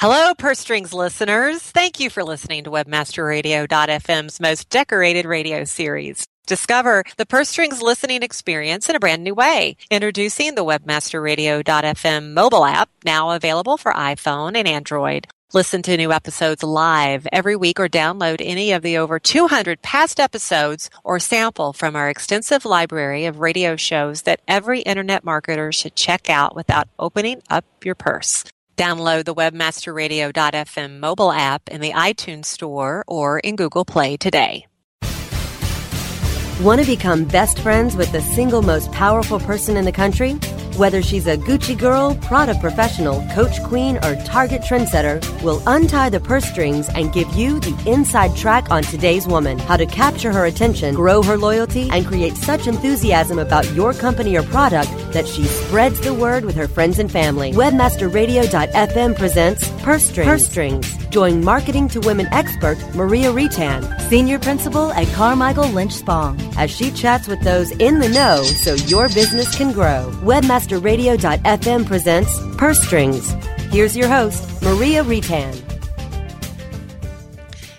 Hello, Purse Strings listeners. Thank you for listening to WebmasterRadio.fm's most decorated radio series. Discover the Purse Strings listening experience in a brand new way. Introducing the WebmasterRadio.fm mobile app, now available for iPhone and Android. Listen to new episodes live every week or download any of the over 200 past episodes or sample from our extensive library of radio shows that every internet marketer should check out without opening up your purse. Download the webmasterradio.fm mobile app in the iTunes Store or in Google Play today. Want to become best friends with the single most powerful person in the country? Whether she's a Gucci girl, Prada professional, Coach queen, or Target trendsetter, we'll untie the purse strings and give you the inside track on today's woman. How to capture her attention, grow her loyalty, and create such enthusiasm about your company or product that she spreads the word with her friends and family. Webmasterradio.fm presents Purse Strings. Purse Strings. Join Marketing to Women expert Maria Reitan, Senior Principal at Carmichael Lynch Spong, as she chats with those in the know so your business can grow. Webmaster Radio.fm presents Purse Strings. Here's your host, Maria Reitan.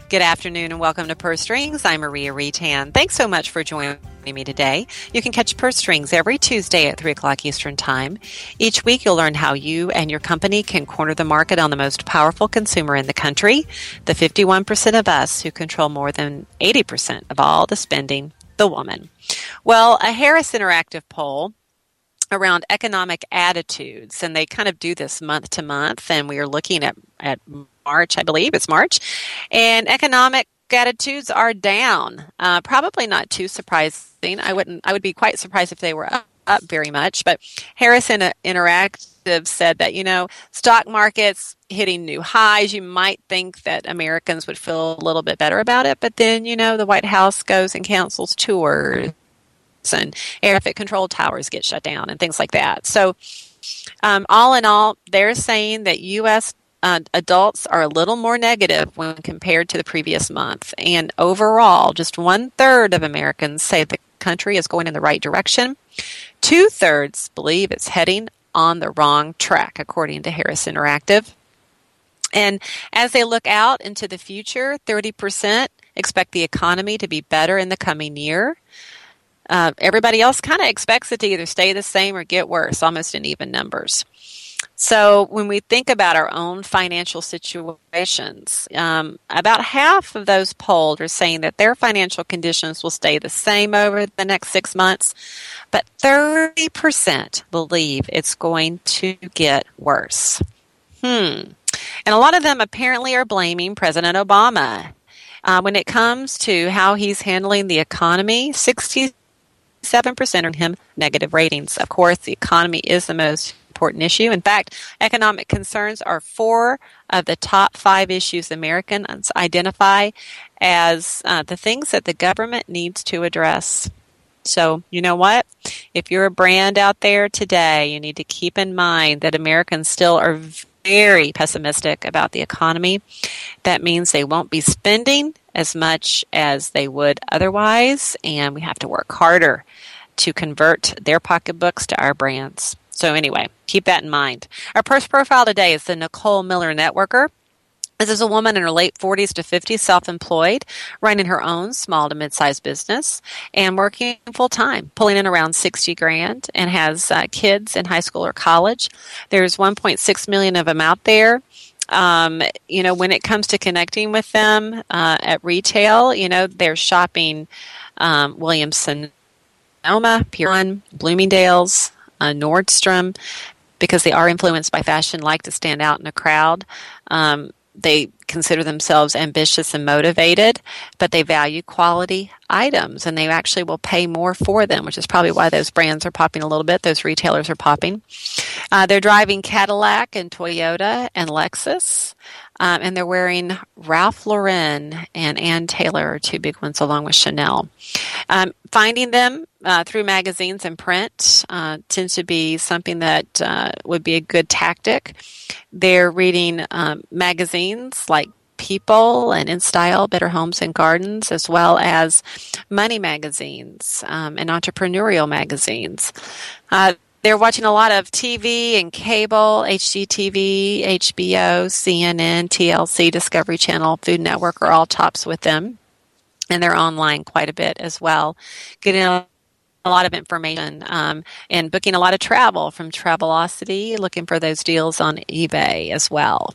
Good afternoon and welcome to Purse Strings. I'm Maria Reitan. Thanks so much for joining me today. You can catch Purse Strings every Tuesday at 3 o'clock Eastern Time. Each week, you'll learn how you and your company can corner the market on the most powerful consumer in the country, the 51% of us who control more than 80% of all the spending, the woman. Well, a Harris Interactive poll around economic attitudes, and they kind of do this month to month. And we are looking at at March, I believe it's March, and economic attitudes are down. Uh, probably not too surprising. I wouldn't. I would be quite surprised if they were up, up very much. But Harrison Interactive said that you know stock markets hitting new highs. You might think that Americans would feel a little bit better about it, but then you know the White House goes and cancels tours and air traffic control towers get shut down and things like that. So, um, all in all, they're saying that U.S. Uh, adults are a little more negative when compared to the previous month. And overall, just one third of Americans say the country is going in the right direction. Two thirds believe it's heading on the wrong track, according to Harris Interactive. And as they look out into the future, 30% expect the economy to be better in the coming year. Uh, everybody else kind of expects it to either stay the same or get worse, almost in even numbers. So, when we think about our own financial situations, um, about half of those polled are saying that their financial conditions will stay the same over the next six months, but 30% believe it's going to get worse. Hmm. And a lot of them apparently are blaming President Obama. Uh, when it comes to how he's handling the economy, 60 7% earn him negative ratings. Of course, the economy is the most important issue. In fact, economic concerns are four of the top five issues Americans identify as uh, the things that the government needs to address. So, you know what? If you're a brand out there today, you need to keep in mind that Americans still are very pessimistic about the economy. That means they won't be spending as much as they would otherwise, and we have to work harder to convert their pocketbooks to our brands. So, anyway, keep that in mind. Our first profile today is the Nicole Miller Networker. This is a woman in her late 40s to 50s, self employed, running her own small to mid sized business and working full time, pulling in around 60 grand, and has uh, kids in high school or college. There's 1.6 million of them out there. Um, you know, when it comes to connecting with them uh, at retail, you know, they're shopping um, Williams Sonoma, Pier Bloomingdale's, uh, Nordstrom, because they are influenced by fashion, like to stand out in a crowd. Um, they consider themselves ambitious and motivated, but they value quality items and they actually will pay more for them, which is probably why those brands are popping a little bit. Those retailers are popping. Uh, they're driving Cadillac and Toyota and Lexus. Um, and they're wearing Ralph Lauren and Ann Taylor, two big ones, along with Chanel. Um, finding them uh, through magazines and print uh, tends to be something that uh, would be a good tactic. They're reading um, magazines like People and In Style, Better Homes and Gardens, as well as money magazines um, and entrepreneurial magazines. Uh, they're watching a lot of TV and cable, HGTV, HBO, CNN, TLC, Discovery Channel, Food Network are all tops with them. And they're online quite a bit as well, getting a lot of information um, and booking a lot of travel from Travelocity, looking for those deals on eBay as well.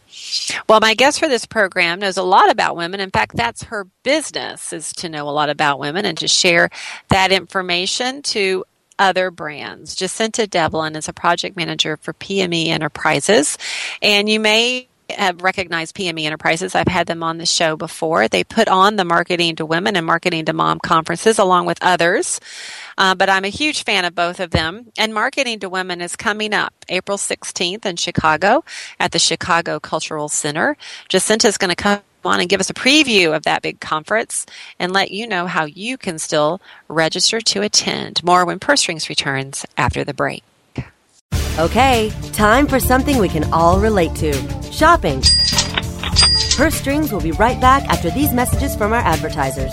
Well, my guest for this program knows a lot about women. In fact, that's her business is to know a lot about women and to share that information to other brands. Jacinta Devlin is a project manager for PME Enterprises, and you may have recognized PME Enterprises. I've had them on the show before. They put on the Marketing to Women and Marketing to Mom conferences along with others. Uh, but I'm a huge fan of both of them. And Marketing to Women is coming up April 16th in Chicago at the Chicago Cultural Center. Jacinta is going to come on and give us a preview of that big conference and let you know how you can still register to attend. More when Purse Strings returns after the break. Okay, time for something we can all relate to shopping. Purse Strings will be right back after these messages from our advertisers.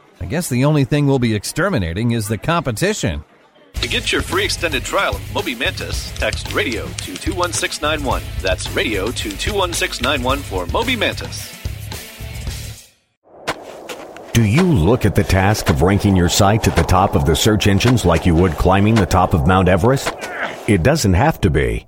I guess the only thing we'll be exterminating is the competition. To get your free extended trial of Moby Mantis, text radio to 21691. That's radio to 21691 for Moby Mantis. Do you look at the task of ranking your site at the top of the search engines like you would climbing the top of Mount Everest? It doesn't have to be.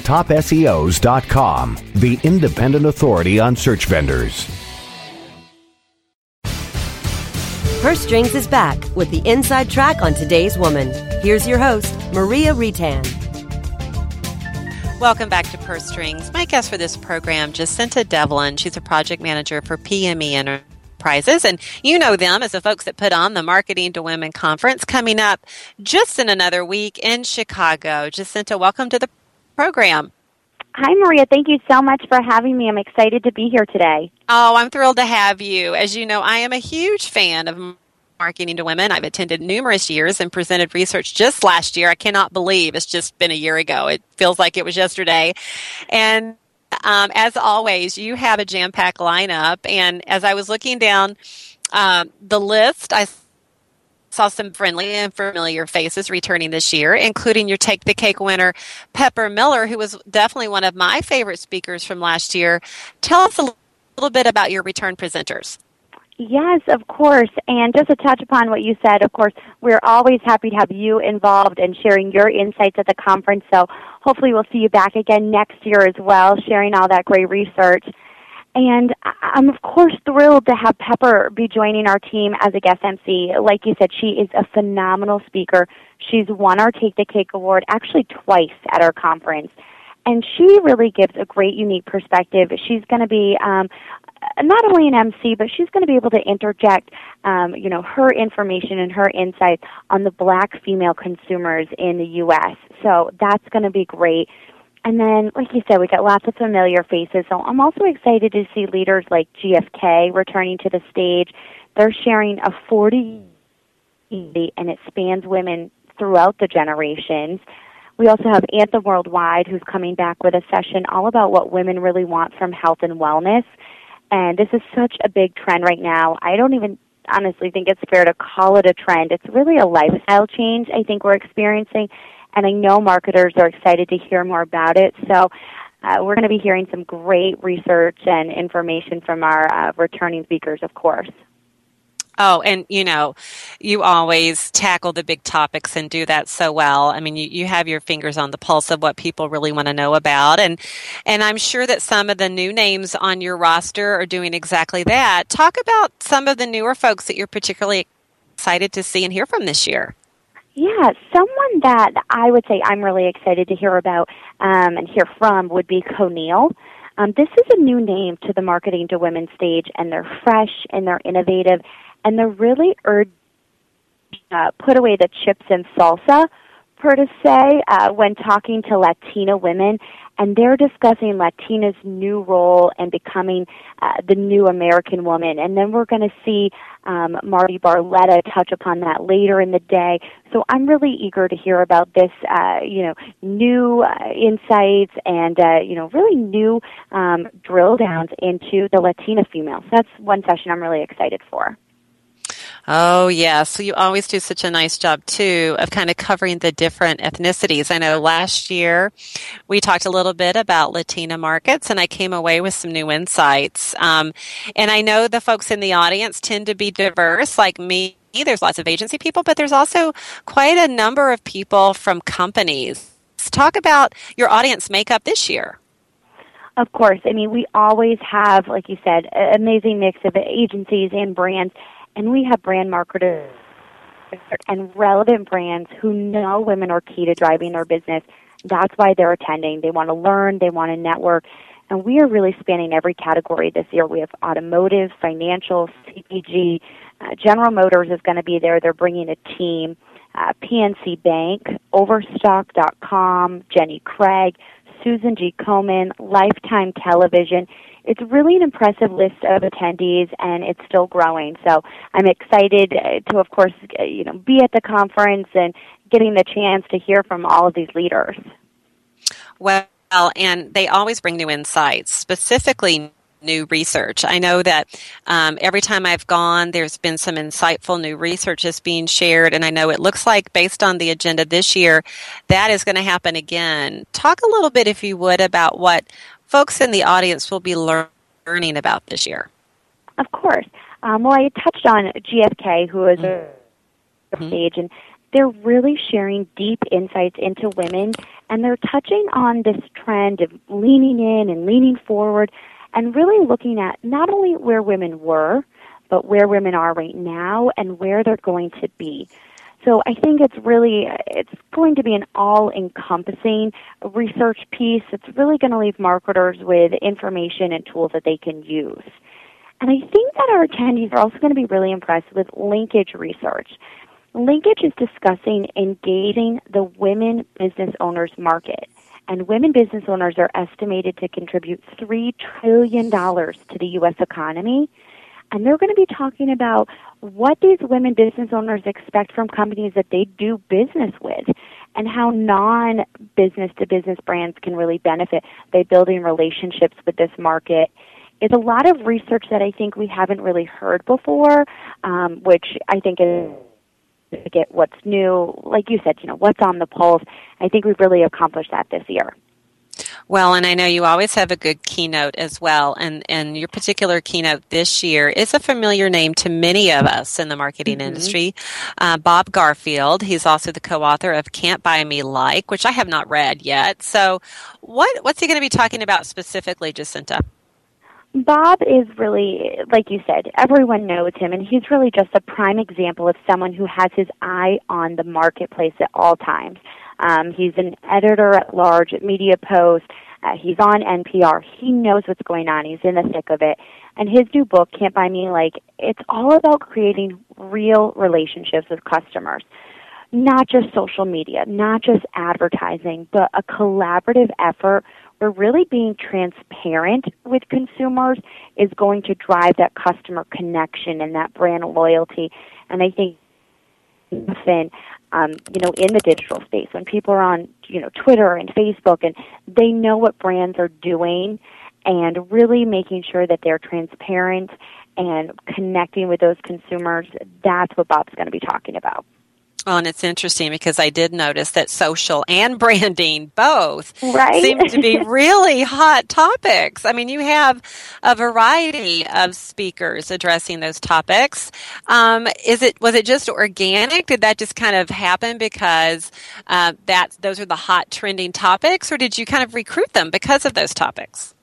TopSEOs.com, the independent authority on search vendors. Purse Strings is back with the inside track on today's woman. Here's your host, Maria Reitan. Welcome back to Purse Strings. My guest for this program, Jacinta Devlin. She's a project manager for PME Enterprises, and you know them as the folks that put on the Marketing to Women conference coming up just in another week in Chicago. Jacinta, welcome to the program. Hi, Maria. Thank you so much for having me. I'm excited to be here today. Oh, I'm thrilled to have you. As you know, I am a huge fan of marketing to women. I've attended numerous years and presented research just last year. I cannot believe it's just been a year ago. It feels like it was yesterday. And um, as always, you have a jam packed lineup. And as I was looking down um, the list, I saw some friendly and familiar faces returning this year, including your Take the Cake winner, Pepper Miller, who was definitely one of my favorite speakers from last year. Tell us a little bit about your return presenters. Yes, of course. And just to touch upon what you said, of course, we're always happy to have you involved and sharing your insights at the conference. So hopefully we'll see you back again next year as well, sharing all that great research. And I'm of course thrilled to have Pepper be joining our team as a guest MC. Like you said, she is a phenomenal speaker. She's won our Take the Cake award actually twice at our conference. And she really gives a great unique perspective. She's going to be um, not only an MC, but she's going to be able to interject, um, you know, her information and her insights on the black female consumers in the U.S. So that's going to be great. And then, like you said, we got lots of familiar faces. So I'm also excited to see leaders like GFK returning to the stage. They're sharing a 40 and it spans women throughout the generations. We also have Anthem Worldwide, who's coming back with a session all about what women really want from health and wellness. And this is such a big trend right now. I don't even honestly think it's fair to call it a trend. It's really a lifestyle change I think we're experiencing and I know marketers are excited to hear more about it. So uh, we're going to be hearing some great research and information from our uh, returning speakers, of course. Oh, and you know, you always tackle the big topics and do that so well. I mean, you, you have your fingers on the pulse of what people really want to know about. And, and I'm sure that some of the new names on your roster are doing exactly that. Talk about some of the newer folks that you're particularly excited to see and hear from this year. Yeah, someone that I would say I'm really excited to hear about um, and hear from would be Conill. Um, this is a new name to the marketing to women stage, and they're fresh and they're innovative, and they're really urged uh, put away the chips and salsa per say uh, when talking to Latina women, and they're discussing Latina's new role and becoming uh, the new American woman. And then we're going to see um, Marty Barletta touch upon that later in the day. So I'm really eager to hear about this, uh, you know, new uh, insights and uh, you know, really new um, drill downs into the Latina females. That's one session I'm really excited for. Oh, yeah. So you always do such a nice job, too, of kind of covering the different ethnicities. I know last year we talked a little bit about Latina markets, and I came away with some new insights. Um, and I know the folks in the audience tend to be diverse, like me. There's lots of agency people, but there's also quite a number of people from companies. Talk about your audience makeup this year. Of course. I mean, we always have, like you said, an amazing mix of agencies and brands and we have brand marketers and relevant brands who know women are key to driving their business. That's why they're attending. They want to learn, they want to network. And we are really spanning every category this year. We have automotive, financial, CPG. Uh, General Motors is going to be there. They're bringing a team. Uh, PNC Bank, Overstock.com, Jenny Craig, Susan G. Komen, Lifetime Television it's really an impressive list of attendees and it's still growing. So I'm excited uh, to, of course, uh, you know, be at the conference and getting the chance to hear from all of these leaders. Well, and they always bring new insights, specifically new research. I know that um, every time I've gone, there's been some insightful new research that's being shared, and I know it looks like, based on the agenda this year, that is going to happen again. Talk a little bit, if you would, about what folks in the audience will be learning about this year? Of course. Um, well, I touched on GFK, who is a mm-hmm. stage, and they're really sharing deep insights into women, and they're touching on this trend of leaning in and leaning forward, and really looking at not only where women were, but where women are right now and where they're going to be. So I think it's really it's going to be an all-encompassing research piece. It's really going to leave marketers with information and tools that they can use. And I think that our attendees are also going to be really impressed with linkage research. Linkage is discussing engaging the women business owners market. And women business owners are estimated to contribute $3 trillion to the U.S. economy. And they're going to be talking about what these women business owners expect from companies that they do business with and how non business to business brands can really benefit by building relationships with this market It's a lot of research that I think we haven't really heard before, um, which I think is get what's new. Like you said, you know, what's on the pulse. I think we've really accomplished that this year. Well, and I know you always have a good keynote as well, and and your particular keynote this year is a familiar name to many of us in the marketing mm-hmm. industry. Uh, Bob Garfield, he's also the co-author of "Can't Buy Me Like," which I have not read yet. So, what what's he going to be talking about specifically, Jacinta? Bob is really, like you said, everyone knows him, and he's really just a prime example of someone who has his eye on the marketplace at all times. Um, he's an editor at large at Media Post. Uh, he's on NPR. He knows what's going on. He's in the thick of it. And his new book, Can't Buy Me Like, it's all about creating real relationships with customers. not just social media, not just advertising, but a collaborative effort where really being transparent with consumers is going to drive that customer connection and that brand loyalty. And I think often, um, you know, in the digital space, when people are on, you know, Twitter and Facebook and they know what brands are doing and really making sure that they're transparent and connecting with those consumers, that's what Bob's going to be talking about. Well, and it's interesting because I did notice that social and branding both right? seem to be really hot topics. I mean, you have a variety of speakers addressing those topics. Um, is it was it just organic? Did that just kind of happen because uh, that those are the hot trending topics, or did you kind of recruit them because of those topics?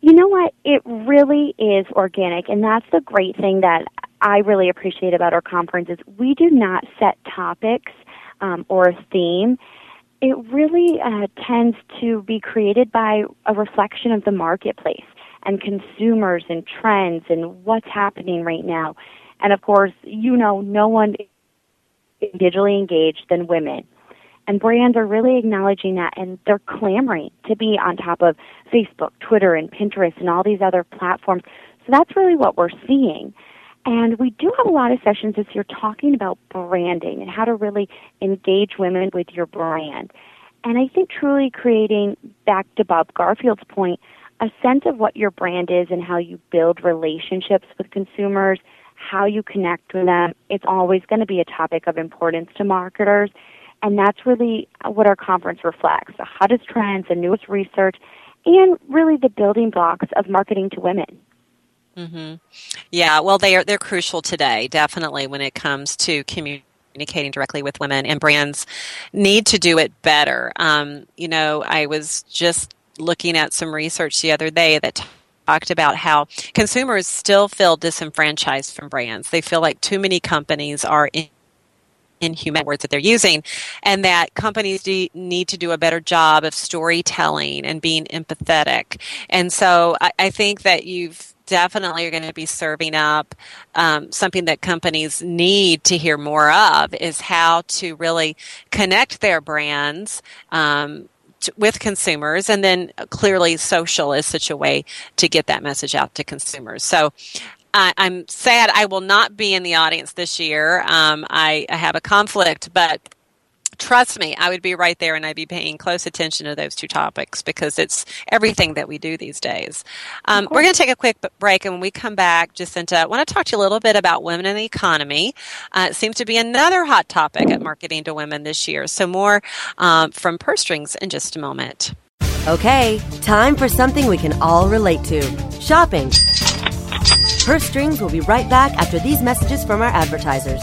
You know what? It really is organic, and that's the great thing that I really appreciate about our conference is we do not set topics um, or a theme. It really uh, tends to be created by a reflection of the marketplace and consumers and trends and what's happening right now. And of course, you know, no one is digitally engaged than women. And brands are really acknowledging that and they're clamoring to be on top of Facebook, Twitter, and Pinterest and all these other platforms. So that's really what we're seeing. And we do have a lot of sessions this year talking about branding and how to really engage women with your brand. And I think truly creating, back to Bob Garfield's point, a sense of what your brand is and how you build relationships with consumers, how you connect with them. It's always going to be a topic of importance to marketers. And that's really what our conference reflects the hottest trends, the newest research, and really the building blocks of marketing to women. Mm-hmm. Yeah, well, they are they're crucial today, definitely when it comes to communicating directly with women, and brands need to do it better. Um, you know, I was just looking at some research the other day that talked about how consumers still feel disenfranchised from brands. They feel like too many companies are in inhuman words that they're using, and that companies do, need to do a better job of storytelling and being empathetic. And so I, I think that you've definitely are going to be serving up um, something that companies need to hear more of is how to really connect their brands um, with consumers and then clearly social is such a way to get that message out to consumers so I, am sad I will not be in the audience this year. Um, I, I, have a conflict, but trust me, I would be right there and I'd be paying close attention to those two topics because it's everything that we do these days. Um, we're going to take a quick break, and when we come back, Jacinta, I want to talk to you a little bit about women in the economy. Uh, it seems to be another hot topic at Marketing to Women this year. So, more um, from Purse Strings in just a moment. Okay, time for something we can all relate to shopping. Purse Strings will be right back after these messages from our advertisers.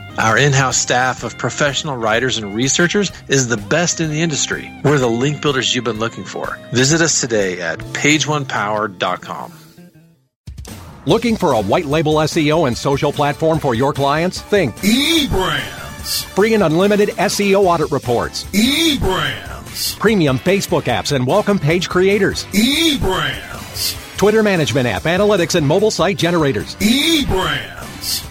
Our in house staff of professional writers and researchers is the best in the industry. We're the link builders you've been looking for. Visit us today at pageonepower.com. Looking for a white label SEO and social platform for your clients? Think eBrands. Free and unlimited SEO audit reports. eBrands. Premium Facebook apps and welcome page creators. eBrands. Twitter management app, analytics, and mobile site generators. eBrands.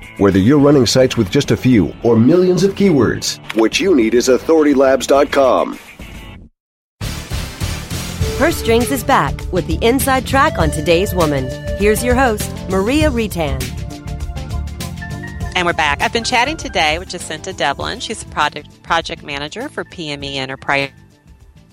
Whether you're running sites with just a few or millions of keywords, what you need is authoritylabs.com. Her Strings is back with the inside track on today's woman. Here's your host, Maria Reitan. And we're back. I've been chatting today with Jacinta Devlin. She's a project project manager for PME Enterprises.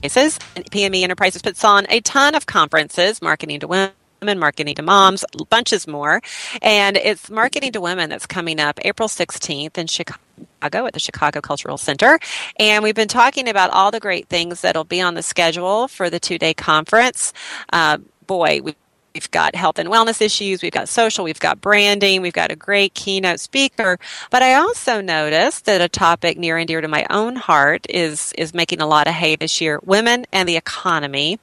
PME Enterprises puts on a ton of conferences, marketing to women women, marketing to moms, bunches more. And it's marketing to women that's coming up April 16th in Chicago. at the Chicago Cultural Center. And we've been talking about all the great things that'll be on the schedule for the two day conference. Uh, boy, we We've got health and wellness issues, we've got social, we've got branding, we've got a great keynote speaker. But I also noticed that a topic near and dear to my own heart is is making a lot of hay this year, women and the economy.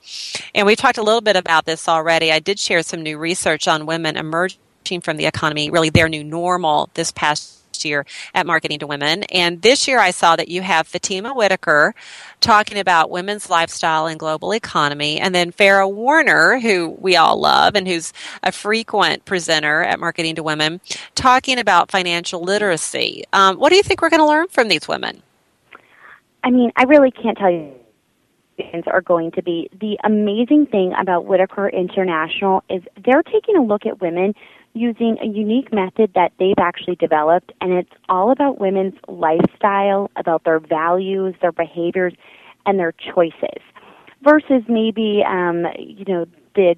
And we talked a little bit about this already. I did share some new research on women emerging from the economy, really their new normal this past year at Marketing to Women. And this year I saw that you have Fatima Whitaker talking about women's lifestyle and global economy, and then Fara Warner, who we all love and who's a frequent presenter at Marketing to Women, talking about financial literacy. Um, what do you think we're going to learn from these women? I mean, I really can't tell you are going to be. The amazing thing about Whitaker International is they're taking a look at women using a unique method that they've actually developed, and it's all about women's lifestyle, about their values, their behaviors, and their choices, versus maybe um, you know the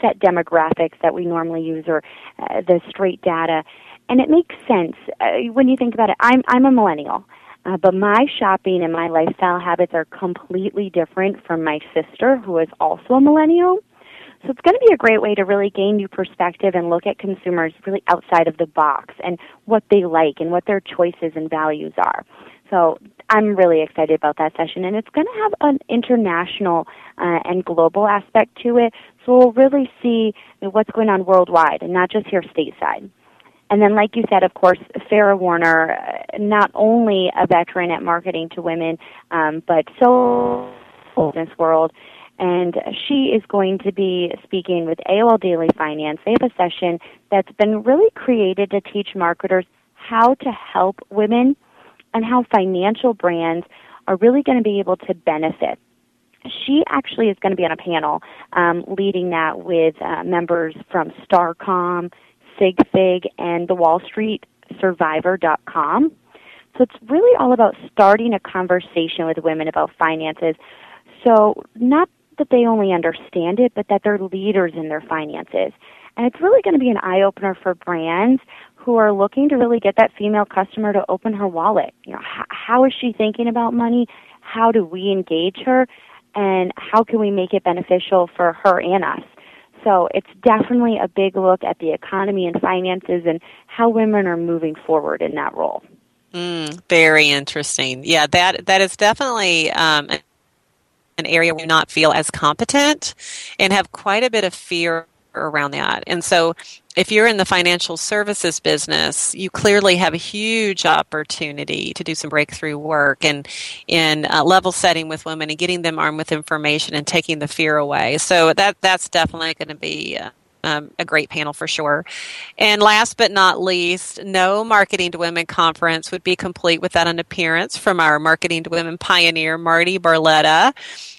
set demographics that we normally use or uh, the straight data. And it makes sense uh, when you think about it. I'm I'm a millennial. Uh, but my shopping and my lifestyle habits are completely different from my sister, who is also a millennial. So it's going to be a great way to really gain new perspective and look at consumers really outside of the box and what they like and what their choices and values are. So I'm really excited about that session, and it's going to have an international uh, and global aspect to it. So we'll really see what's going on worldwide and not just here stateside. And then, like you said, of course, Fara Warner, uh, not only a veteran at marketing to women, um, but so in this world and she is going to be speaking with AOL Daily Finance. They have a session that's been really created to teach marketers how to help women and how financial brands are really going to be able to benefit. She actually is going to be on a panel um, leading that with uh, members from Starcom, SigFig, and the Wall Street Survivor.com. So it's really all about starting a conversation with women about finances. So not that they only understand it, but that they're leaders in their finances. And it's really going to be an eye opener for brands who are looking to really get that female customer to open her wallet. You know, how, is she thinking about money? How do we engage her? And how can we make it beneficial for her and us? So it's definitely a big look at the economy and finances and how women are moving forward in that role. Mm, very interesting. Yeah, that that is definitely um, an area where you not feel as competent and have quite a bit of fear around that. And so if you're in the financial services business, you clearly have a huge opportunity to do some breakthrough work and in uh, level setting with women and getting them armed with information and taking the fear away. So that that's definitely going to be uh, um, a great panel for sure. And last but not least, no Marketing to Women conference would be complete without an appearance from our Marketing to Women pioneer, Marty Barletta.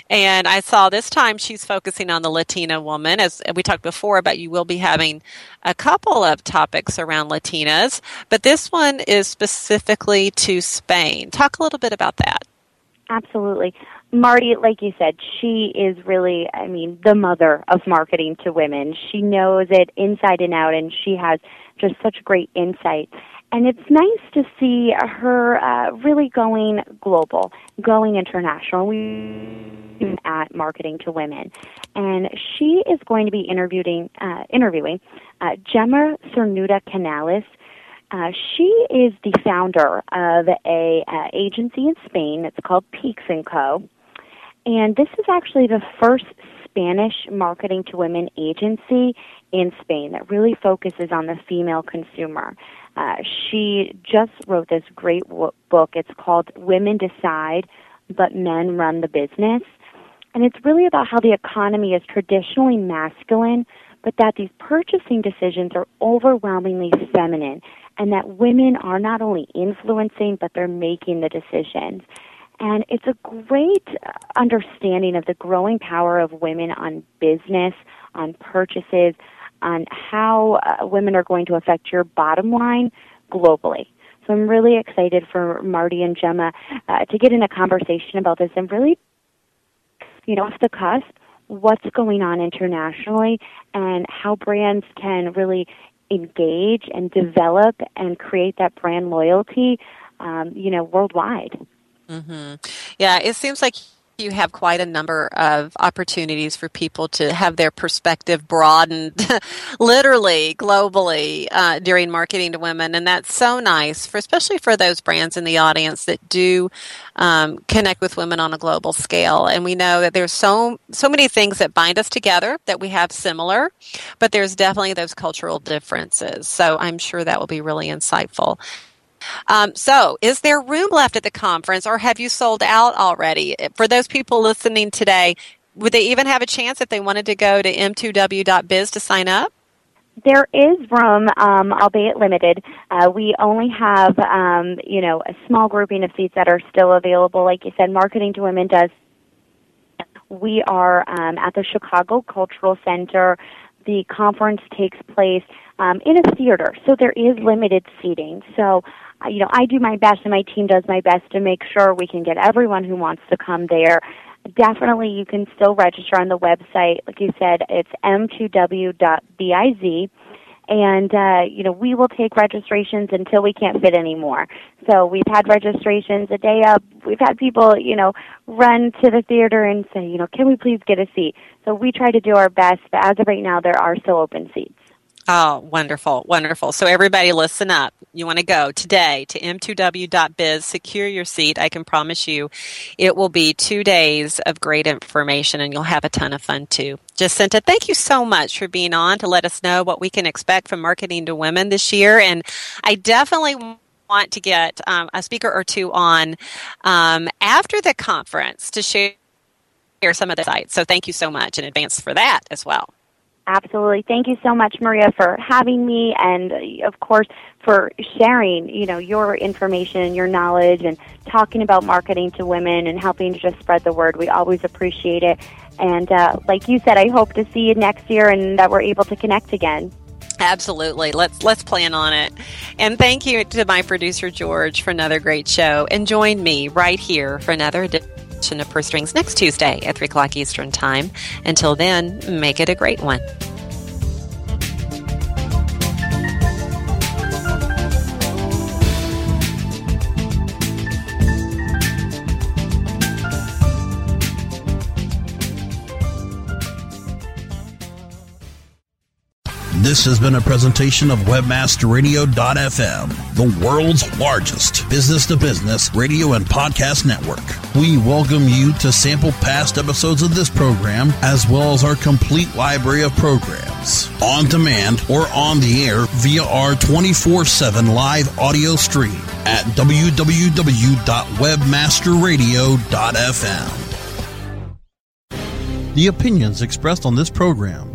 And I saw this time she's focusing on the Latina woman. As we talked before about, you will be having a couple of topics around Latinas, but this one is specifically to Spain. Talk a little bit about that. Absolutely. Marty, like you said, she is really, I mean, the mother of marketing to women. She knows it inside and out, and she has just such great insight. And it's nice to see her uh, really going global, going international. At marketing to women, and she is going to be interviewing uh, interviewing uh, Gemma Cernuda Canales. Uh, she is the founder of a uh, agency in Spain. It's called Peix and Co. And this is actually the first Spanish marketing to women agency in Spain that really focuses on the female consumer. Uh, she just wrote this great w- book. It's called Women Decide, but Men Run the Business. And it's really about how the economy is traditionally masculine, but that these purchasing decisions are overwhelmingly feminine, and that women are not only influencing, but they're making the decisions. And it's a great understanding of the growing power of women on business, on purchases, on how uh, women are going to affect your bottom line globally. So I'm really excited for Marty and Gemma uh, to get in a conversation about this and really, you know, off the cusp, what's going on internationally and how brands can really engage and develop and create that brand loyalty, um, you know, worldwide. Mm-hmm. Yeah, it seems like you have quite a number of opportunities for people to have their perspective broadened literally globally uh, during marketing to women and that's so nice for especially for those brands in the audience that do um, connect with women on a global scale. And we know that there's so so many things that bind us together that we have similar but there's definitely those cultural differences. So i'm sure that will be really insightful um, so, is there room left at the conference, or have you sold out already? For those people listening today, would they even have a chance if they wanted to go to m2w.biz to sign up? There is room, um, albeit limited. Uh, we only have, um, you know, a small grouping of seats that are still available. Like you said, Marketing to Women does. We are um, at the Chicago Cultural Center. The conference takes place um, in a theater, so there is limited seating. So you know, I do my best and my team does my best to make sure we can get everyone who wants to come there. Definitely, you can still register on the website. Like you said, it's m2w.biz. And, uh, you know, we will take registrations until we can't fit anymore. So we've had registrations a day up. We've had people, you know, run to the theater and say, you know, can we please get a seat? So we try to do our best, but as of right now, there are still open seats. Oh, wonderful, wonderful. So everybody listen up. You want to go today to m2w.biz, secure your seat. I can promise you it will be two days of great information and you'll have a ton of fun too. Jacinta, thank you so much for being on to let us know what we can expect from marketing to women this year. And I definitely want to get um, a speaker or two on um, after the conference to share some of the sites. So thank you so much in advance for that as well. Absolutely. Thank you so much, Maria, for having me and, of course, for sharing, you know, your information your knowledge and talking about marketing to women and helping to just spread the word. We always appreciate it. And uh, like you said, I hope to see you next year and that we're able to connect again. Absolutely. Let's let's plan on it. And thank you to my producer George for another great show. And join me right here for another of Purse Strings next Tuesday at 3 o'clock Eastern Time. Until then, make it a great one. This has been a presentation of WebmasterRadio.fm, the world's largest business to business radio and podcast network. We welcome you to sample past episodes of this program as well as our complete library of programs on demand or on the air via our 24 7 live audio stream at www.webmasterradio.fm. The opinions expressed on this program